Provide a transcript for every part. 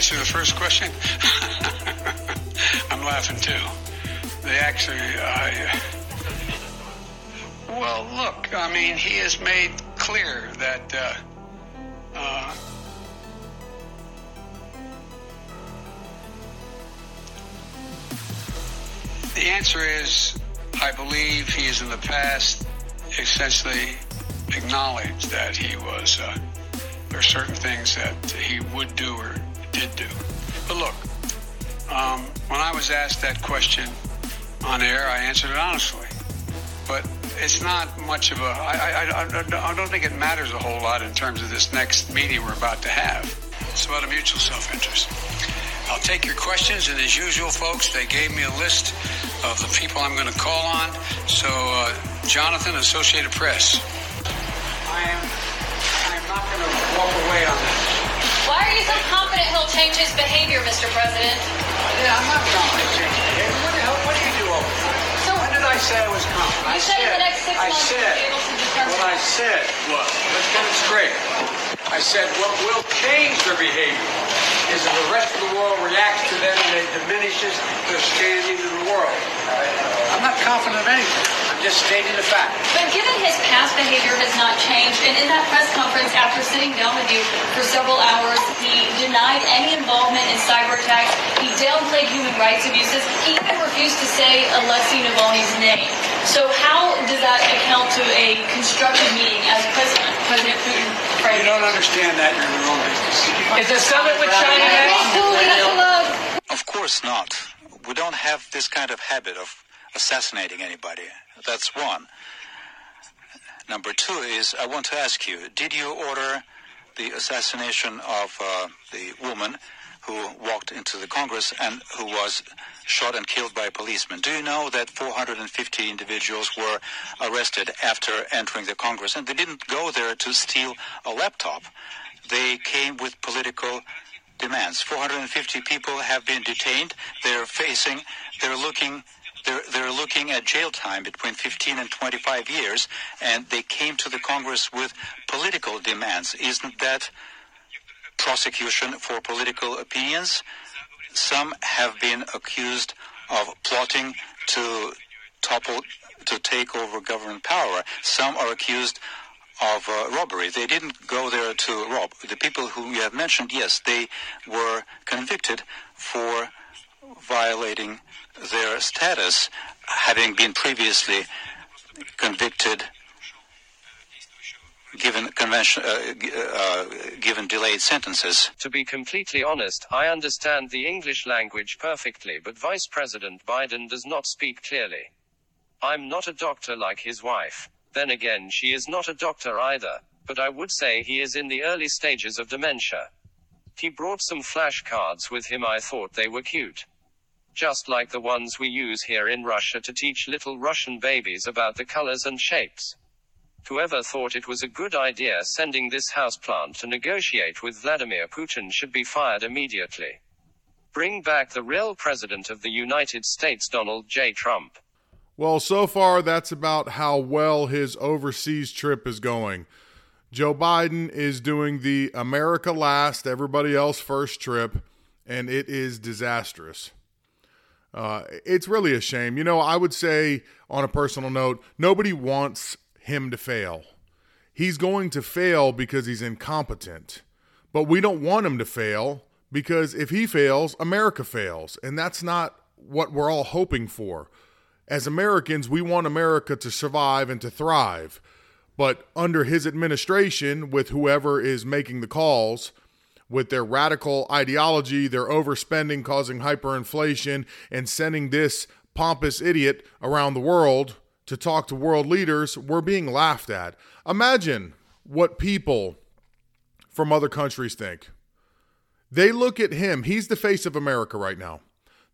Answer the first question, I'm laughing too. They actually, I. Well, look, I mean, he has made clear that. Uh, uh, the answer is, I believe he has in the past essentially acknowledged that he was. Uh, there are certain things that he would do or did do. But look, um, when I was asked that question on air, I answered it honestly. But it's not much of a. I, I, I, I don't think it matters a whole lot in terms of this next meeting we're about to have. It's about a mutual self interest. I'll take your questions, and as usual, folks, they gave me a list of the people I'm going to call on. So, uh, Jonathan, Associated Press. I am. I am not going to walk away on that. Why are you so confident he'll change his behavior, Mr. President? Yeah, I'm not confident change behavior. What the hell? What do you do over there? So when did I say I was confident? You I said, in the next six I months said, you'll be able to determine. What I said was, let's get it straight. I said what will change their behavior is if the rest of the world reacts to them and it diminishes their standing in the world. I'm not confident of anything just stating a fact. But given his past behavior has not changed, and in that press conference after sitting down with you for several hours, he denied any involvement in cyber attacks. He downplayed human rights abuses. He even refused to say Alexei Navalny's name. So how does that account to a constructive meeting as President, President Putin? Right? You don't understand that. You're in the wrong business. Is the summit with China Of course not. We don't have this kind of habit of assassinating anybody. That's one. Number two is I want to ask you, did you order the assassination of uh, the woman who walked into the Congress and who was shot and killed by a policeman? Do you know that 450 individuals were arrested after entering the Congress and they didn't go there to steal a laptop? They came with political demands. 450 people have been detained. They're facing, they're looking they're, they're looking at jail time between 15 and 25 years, and they came to the Congress with political demands. Isn't that prosecution for political opinions? Some have been accused of plotting to topple, to take over government power. Some are accused of uh, robbery. They didn't go there to rob. The people who you have mentioned, yes, they were convicted for violating their status, having been previously convicted, given convention, uh, uh, given delayed sentences. To be completely honest, I understand the English language perfectly, but Vice President Biden does not speak clearly. I'm not a doctor like his wife. Then again, she is not a doctor either, but I would say he is in the early stages of dementia. He brought some flashcards with him. I thought they were cute just like the ones we use here in Russia to teach little Russian babies about the colors and shapes. Whoever thought it was a good idea sending this houseplant to negotiate with Vladimir Putin should be fired immediately. Bring back the real president of the United States, Donald J. Trump. Well, so far, that's about how well his overseas trip is going. Joe Biden is doing the America last, everybody else first trip, and it is disastrous. Uh, it's really a shame. You know, I would say on a personal note, nobody wants him to fail. He's going to fail because he's incompetent. But we don't want him to fail because if he fails, America fails. And that's not what we're all hoping for. As Americans, we want America to survive and to thrive. But under his administration, with whoever is making the calls, with their radical ideology, their overspending causing hyperinflation, and sending this pompous idiot around the world to talk to world leaders, we're being laughed at. Imagine what people from other countries think. They look at him, he's the face of America right now.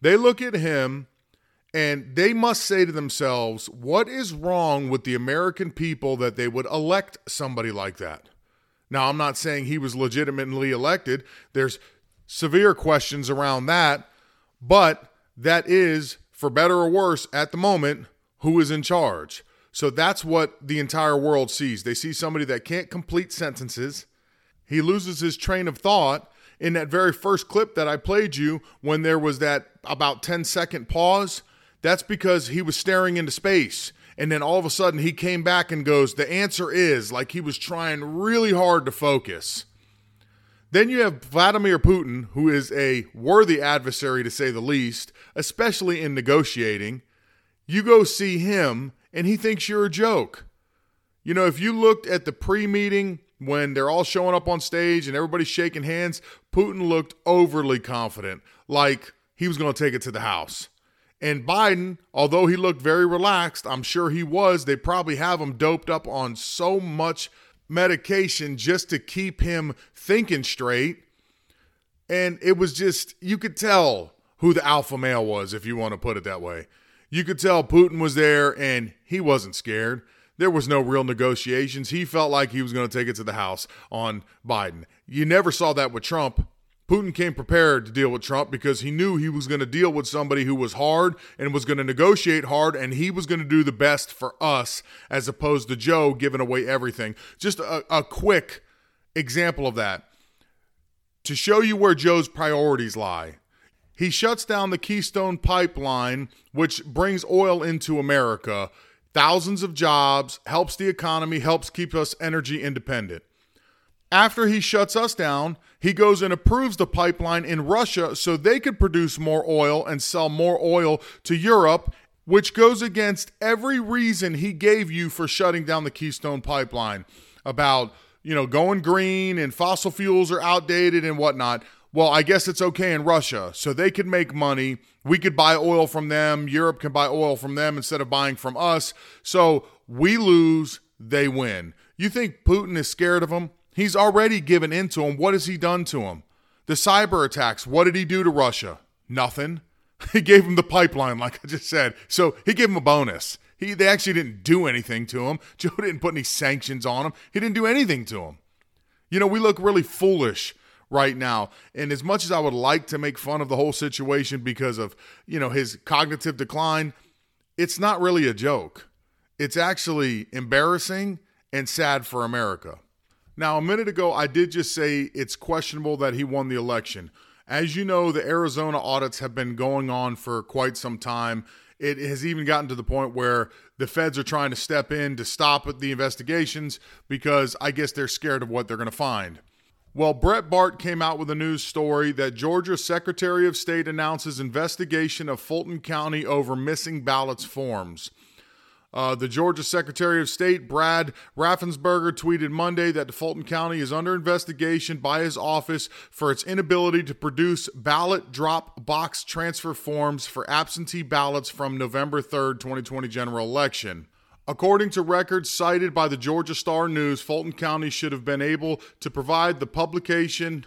They look at him and they must say to themselves, what is wrong with the American people that they would elect somebody like that? Now, I'm not saying he was legitimately elected. There's severe questions around that, but that is, for better or worse, at the moment, who is in charge. So that's what the entire world sees. They see somebody that can't complete sentences. He loses his train of thought in that very first clip that I played you when there was that about 10 second pause. That's because he was staring into space. And then all of a sudden he came back and goes, The answer is like he was trying really hard to focus. Then you have Vladimir Putin, who is a worthy adversary to say the least, especially in negotiating. You go see him, and he thinks you're a joke. You know, if you looked at the pre meeting when they're all showing up on stage and everybody's shaking hands, Putin looked overly confident, like he was going to take it to the house. And Biden, although he looked very relaxed, I'm sure he was, they probably have him doped up on so much medication just to keep him thinking straight. And it was just, you could tell who the alpha male was, if you want to put it that way. You could tell Putin was there and he wasn't scared. There was no real negotiations. He felt like he was going to take it to the House on Biden. You never saw that with Trump. Putin came prepared to deal with Trump because he knew he was going to deal with somebody who was hard and was going to negotiate hard, and he was going to do the best for us as opposed to Joe giving away everything. Just a, a quick example of that to show you where Joe's priorities lie. He shuts down the Keystone Pipeline, which brings oil into America, thousands of jobs, helps the economy, helps keep us energy independent. After he shuts us down, he goes and approves the pipeline in Russia so they could produce more oil and sell more oil to Europe, which goes against every reason he gave you for shutting down the Keystone pipeline about, you know, going green and fossil fuels are outdated and whatnot. Well, I guess it's okay in Russia. So they could make money. We could buy oil from them. Europe can buy oil from them instead of buying from us. So we lose, they win. You think Putin is scared of them? He's already given in to him. What has he done to him? The cyber attacks, what did he do to Russia? Nothing. He gave him the pipeline, like I just said. So he gave him a bonus. He, they actually didn't do anything to him. Joe didn't put any sanctions on him. He didn't do anything to him. You know, we look really foolish right now. And as much as I would like to make fun of the whole situation because of, you know, his cognitive decline, it's not really a joke. It's actually embarrassing and sad for America. Now, a minute ago, I did just say it's questionable that he won the election. As you know, the Arizona audits have been going on for quite some time. It has even gotten to the point where the feds are trying to step in to stop the investigations because I guess they're scared of what they're going to find. Well, Breitbart came out with a news story that Georgia Secretary of State announces investigation of Fulton County over missing ballots forms. Uh, the Georgia Secretary of State, Brad Raffensperger, tweeted Monday that Fulton County is under investigation by his office for its inability to produce ballot drop box transfer forms for absentee ballots from November 3rd, 2020 general election. According to records cited by the Georgia Star News, Fulton County should have been able to provide the publication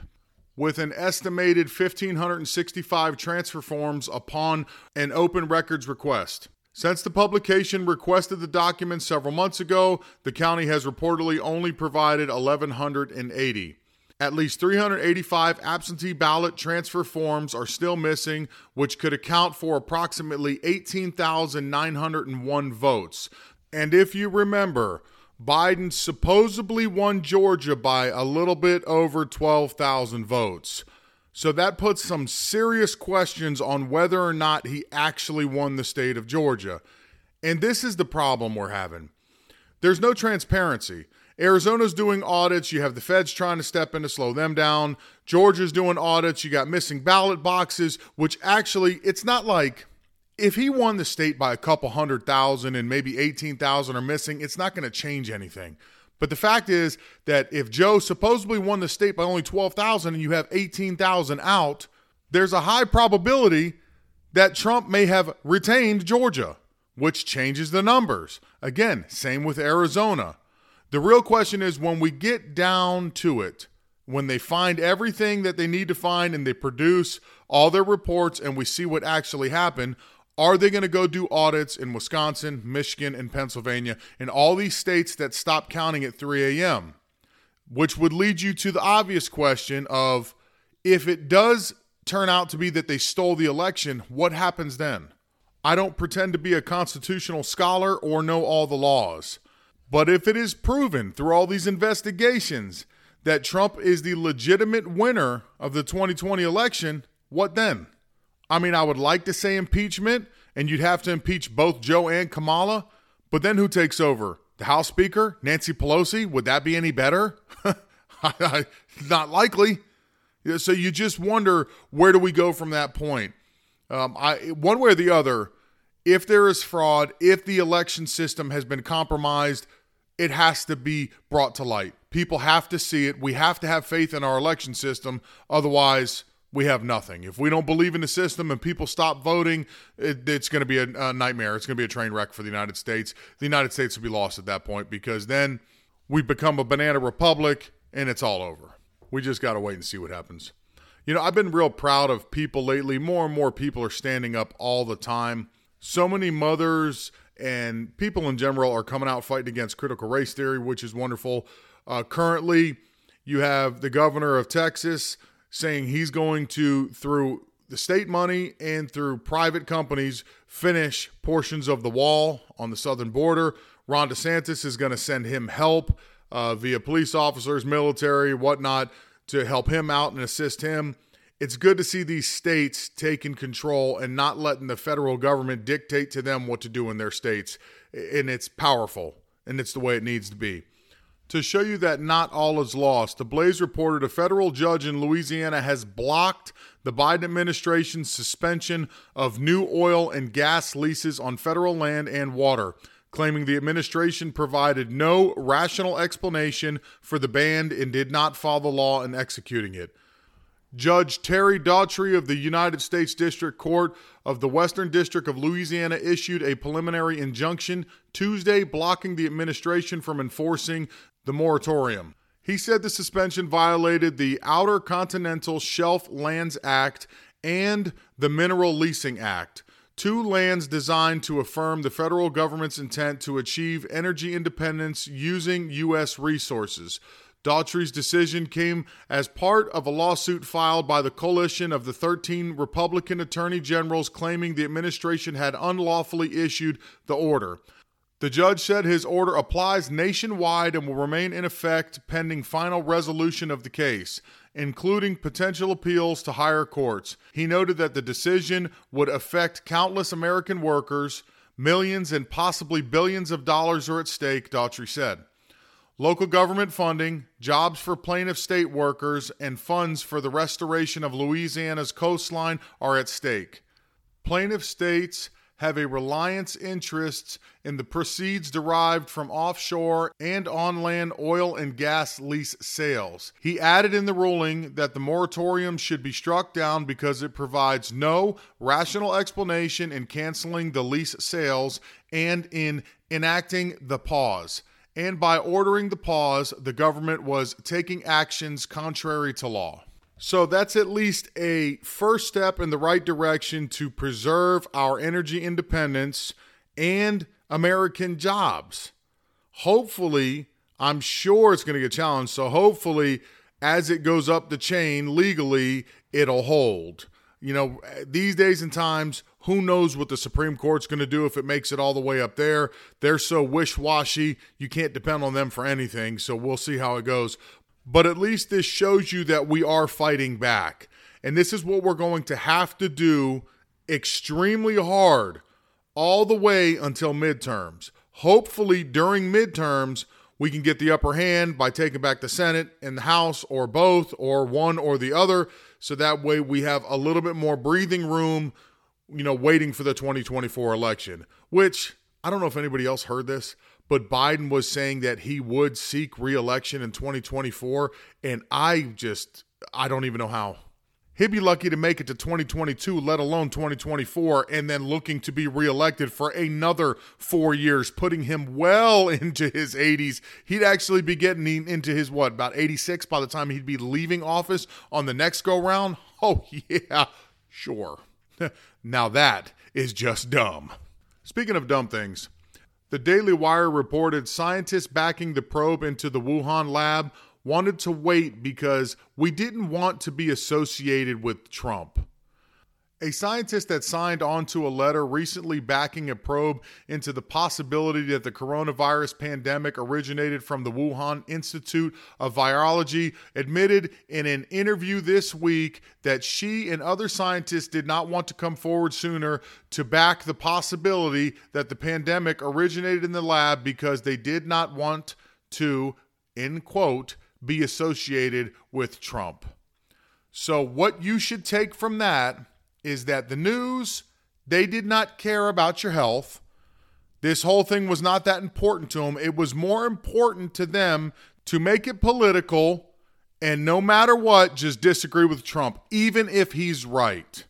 with an estimated 1,565 transfer forms upon an open records request. Since the publication requested the documents several months ago, the county has reportedly only provided 1,180. At least 385 absentee ballot transfer forms are still missing, which could account for approximately 18,901 votes. And if you remember, Biden supposedly won Georgia by a little bit over 12,000 votes. So that puts some serious questions on whether or not he actually won the state of Georgia. And this is the problem we're having. There's no transparency. Arizona's doing audits. You have the feds trying to step in to slow them down. Georgia's doing audits. You got missing ballot boxes, which actually, it's not like if he won the state by a couple hundred thousand and maybe 18,000 are missing, it's not going to change anything. But the fact is that if Joe supposedly won the state by only 12,000 and you have 18,000 out, there's a high probability that Trump may have retained Georgia, which changes the numbers. Again, same with Arizona. The real question is when we get down to it, when they find everything that they need to find and they produce all their reports and we see what actually happened, are they going to go do audits in Wisconsin, Michigan, and Pennsylvania, and all these states that stop counting at 3 a.m.? Which would lead you to the obvious question of if it does turn out to be that they stole the election, what happens then? I don't pretend to be a constitutional scholar or know all the laws. But if it is proven through all these investigations that Trump is the legitimate winner of the 2020 election, what then? I mean, I would like to say impeachment, and you'd have to impeach both Joe and Kamala, but then who takes over? The House Speaker, Nancy Pelosi? Would that be any better? Not likely. So you just wonder where do we go from that point? Um, I one way or the other, if there is fraud, if the election system has been compromised, it has to be brought to light. People have to see it. We have to have faith in our election system. Otherwise, we have nothing. If we don't believe in the system and people stop voting, it, it's going to be a, a nightmare. It's going to be a train wreck for the United States. The United States will be lost at that point because then we become a banana republic and it's all over. We just got to wait and see what happens. You know, I've been real proud of people lately. More and more people are standing up all the time. So many mothers and people in general are coming out fighting against critical race theory, which is wonderful. Uh, currently, you have the governor of Texas saying he's going to, through the state money and through private companies, finish portions of the wall on the southern border. Ron DeSantis is going to send him help uh, via police officers, military, whatnot, to help him out and assist him. It's good to see these states taking control and not letting the federal government dictate to them what to do in their states. And it's powerful, and it's the way it needs to be. To show you that not all is lost, the Blaze reported a federal judge in Louisiana has blocked the Biden administration's suspension of new oil and gas leases on federal land and water, claiming the administration provided no rational explanation for the ban and did not follow the law in executing it. Judge Terry Daughtry of the United States District Court of the Western District of Louisiana issued a preliminary injunction Tuesday blocking the administration from enforcing the moratorium. He said the suspension violated the Outer Continental Shelf Lands Act and the Mineral Leasing Act, two lands designed to affirm the federal government's intent to achieve energy independence using U.S. resources. Daughtry's decision came as part of a lawsuit filed by the coalition of the 13 Republican attorney generals claiming the administration had unlawfully issued the order. The judge said his order applies nationwide and will remain in effect pending final resolution of the case, including potential appeals to higher courts. He noted that the decision would affect countless American workers. Millions and possibly billions of dollars are at stake, Daughtry said. Local government funding, jobs for plaintiff state workers, and funds for the restoration of Louisiana's coastline are at stake. Plaintiff states have a reliance interest in the proceeds derived from offshore and on land oil and gas lease sales. He added in the ruling that the moratorium should be struck down because it provides no rational explanation in canceling the lease sales and in enacting the pause and by ordering the pause, the government was taking actions contrary to law. So that's at least a first step in the right direction to preserve our energy independence and American jobs. Hopefully, I'm sure it's going to get challenged. So hopefully, as it goes up the chain legally, it'll hold. You know, these days and times, who knows what the Supreme Court's going to do if it makes it all the way up there? They're so wish washy, you can't depend on them for anything. So we'll see how it goes. But at least this shows you that we are fighting back. And this is what we're going to have to do extremely hard all the way until midterms. Hopefully, during midterms, we can get the upper hand by taking back the Senate and the House, or both, or one or the other. So that way we have a little bit more breathing room you know, waiting for the 2024 election, which I don't know if anybody else heard this, but Biden was saying that he would seek reelection in 2024. And I just, I don't even know how. he'd be lucky to make it to 2022, let alone 2024, and then looking to be reelected for another four years, putting him well into his 80s. He'd actually be getting into his, what, about 86 by the time he'd be leaving office on the next go round? Oh, yeah, sure. now that is just dumb. Speaking of dumb things, the Daily Wire reported scientists backing the probe into the Wuhan lab wanted to wait because we didn't want to be associated with Trump. A scientist that signed onto a letter recently backing a probe into the possibility that the coronavirus pandemic originated from the Wuhan Institute of Virology admitted in an interview this week that she and other scientists did not want to come forward sooner to back the possibility that the pandemic originated in the lab because they did not want to, in quote, be associated with Trump. So, what you should take from that is that the news, they did not care about your health. This whole thing was not that important to them. It was more important to them to make it political and no matter what, just disagree with Trump, even if he's right.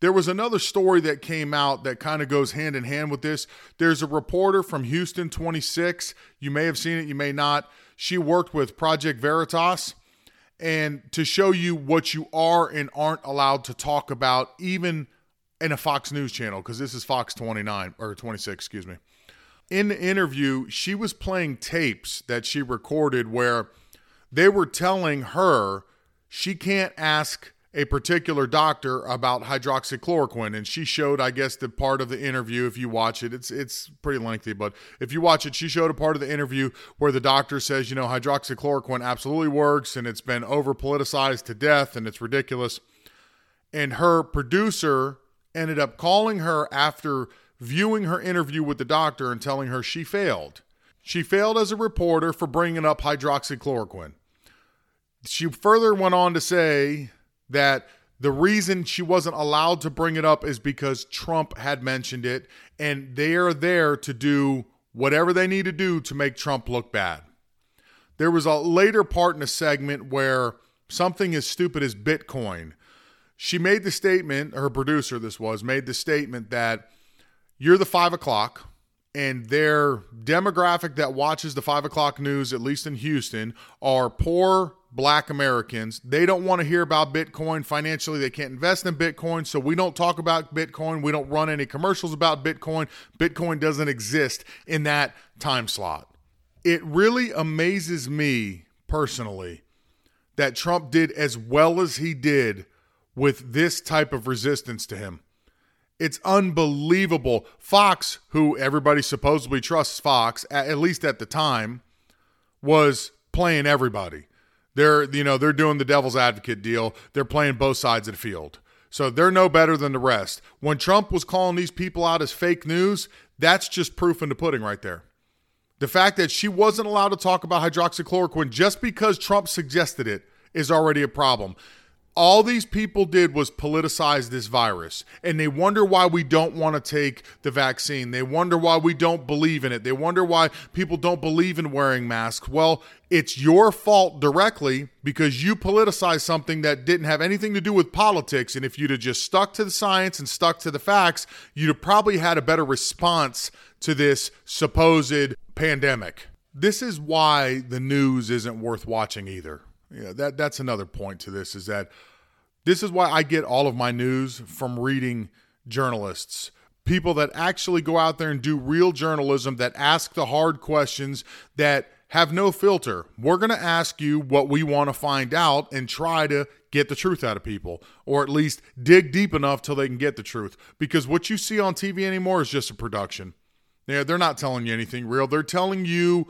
There was another story that came out that kind of goes hand in hand with this. There's a reporter from Houston 26. You may have seen it, you may not. She worked with Project Veritas and to show you what you are and aren't allowed to talk about, even in a Fox News channel, because this is Fox 29 or 26, excuse me. In the interview, she was playing tapes that she recorded where they were telling her she can't ask a particular doctor about hydroxychloroquine and she showed I guess the part of the interview if you watch it it's it's pretty lengthy but if you watch it she showed a part of the interview where the doctor says you know hydroxychloroquine absolutely works and it's been over politicized to death and it's ridiculous. And her producer ended up calling her after viewing her interview with the doctor and telling her she failed. She failed as a reporter for bringing up hydroxychloroquine. She further went on to say that the reason she wasn't allowed to bring it up is because Trump had mentioned it, and they are there to do whatever they need to do to make Trump look bad. There was a later part in a segment where something as stupid as Bitcoin. She made the statement, her producer, this was, made the statement that you're the five o'clock, and their demographic that watches the five o'clock news, at least in Houston, are poor black Americans. They don't want to hear about Bitcoin financially. They can't invest in Bitcoin. So we don't talk about Bitcoin. We don't run any commercials about Bitcoin. Bitcoin doesn't exist in that time slot. It really amazes me personally that Trump did as well as he did with this type of resistance to him. It's unbelievable. Fox, who everybody supposedly trusts Fox, at least at the time, was playing everybody. They're you know they're doing the devil's advocate deal. They're playing both sides of the field. So they're no better than the rest. When Trump was calling these people out as fake news, that's just proof in the pudding right there. The fact that she wasn't allowed to talk about hydroxychloroquine just because Trump suggested it is already a problem all these people did was politicize this virus and they wonder why we don't want to take the vaccine. They wonder why we don't believe in it. They wonder why people don't believe in wearing masks. Well it's your fault directly because you politicized something that didn't have anything to do with politics and if you'd have just stuck to the science and stuck to the facts you'd have probably had a better response to this supposed pandemic. This is why the news isn't worth watching either yeah, that that's another point to this is that this is why I get all of my news from reading journalists, people that actually go out there and do real journalism that ask the hard questions that have no filter. We're going to ask you what we want to find out and try to get the truth out of people, or at least dig deep enough till they can get the truth. Because what you see on TV anymore is just a production. Yeah, they're not telling you anything real. They're telling you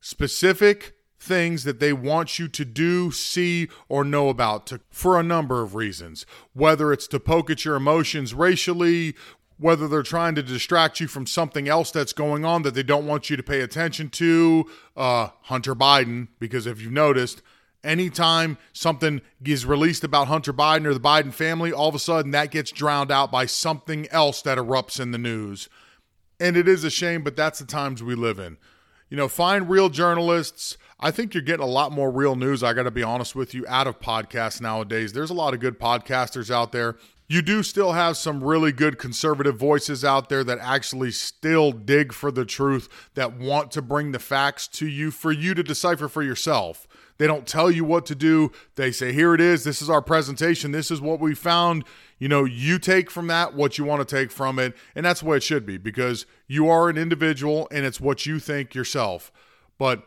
specific things that they want you to do, see, or know about to, for a number of reasons. Whether it's to poke at your emotions racially, whether they're trying to distract you from something else that's going on that they don't want you to pay attention to, uh, Hunter Biden, because if you've noticed, anytime something is released about Hunter Biden or the Biden family, all of a sudden that gets drowned out by something else that erupts in the news. And it is a shame, but that's the times we live in you know, find real journalists. I think you're getting a lot more real news, I got to be honest with you, out of podcasts nowadays. There's a lot of good podcasters out there. You do still have some really good conservative voices out there that actually still dig for the truth, that want to bring the facts to you for you to decipher for yourself. They don't tell you what to do. They say, here it is. This is our presentation. This is what we found. You know, you take from that what you want to take from it. And that's the way it should be because you are an individual and it's what you think yourself. But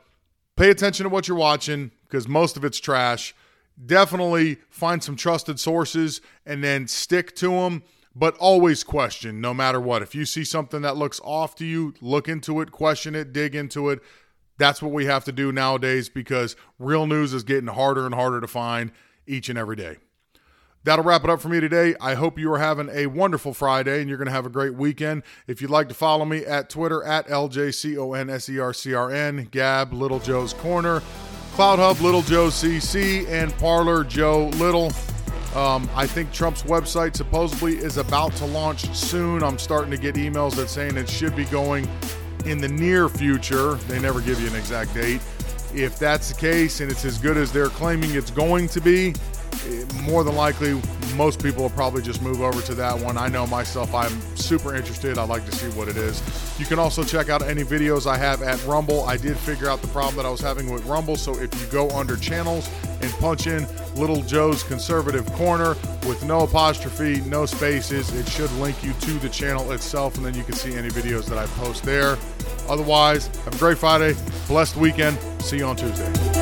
pay attention to what you're watching because most of it's trash. Definitely find some trusted sources and then stick to them, but always question no matter what. If you see something that looks off to you, look into it, question it, dig into it. That's what we have to do nowadays because real news is getting harder and harder to find each and every day. That'll wrap it up for me today. I hope you are having a wonderful Friday and you're going to have a great weekend. If you'd like to follow me at Twitter at LJCONSERCRN, Gab, Little Joe's Corner, CloutHub, Little Joe CC, and Parler Joe Little. Um, I think Trump's website supposedly is about to launch soon. I'm starting to get emails that saying it should be going in the near future. They never give you an exact date. If that's the case and it's as good as they're claiming it's going to be, more than likely, most people will probably just move over to that one. I know myself, I'm super interested. I'd like to see what it is. You can also check out any videos I have at Rumble. I did figure out the problem that I was having with Rumble, so if you go under channels and punch in Little Joe's Conservative Corner with no apostrophe, no spaces, it should link you to the channel itself, and then you can see any videos that I post there. Otherwise, have a great Friday, blessed weekend. See you on Tuesday.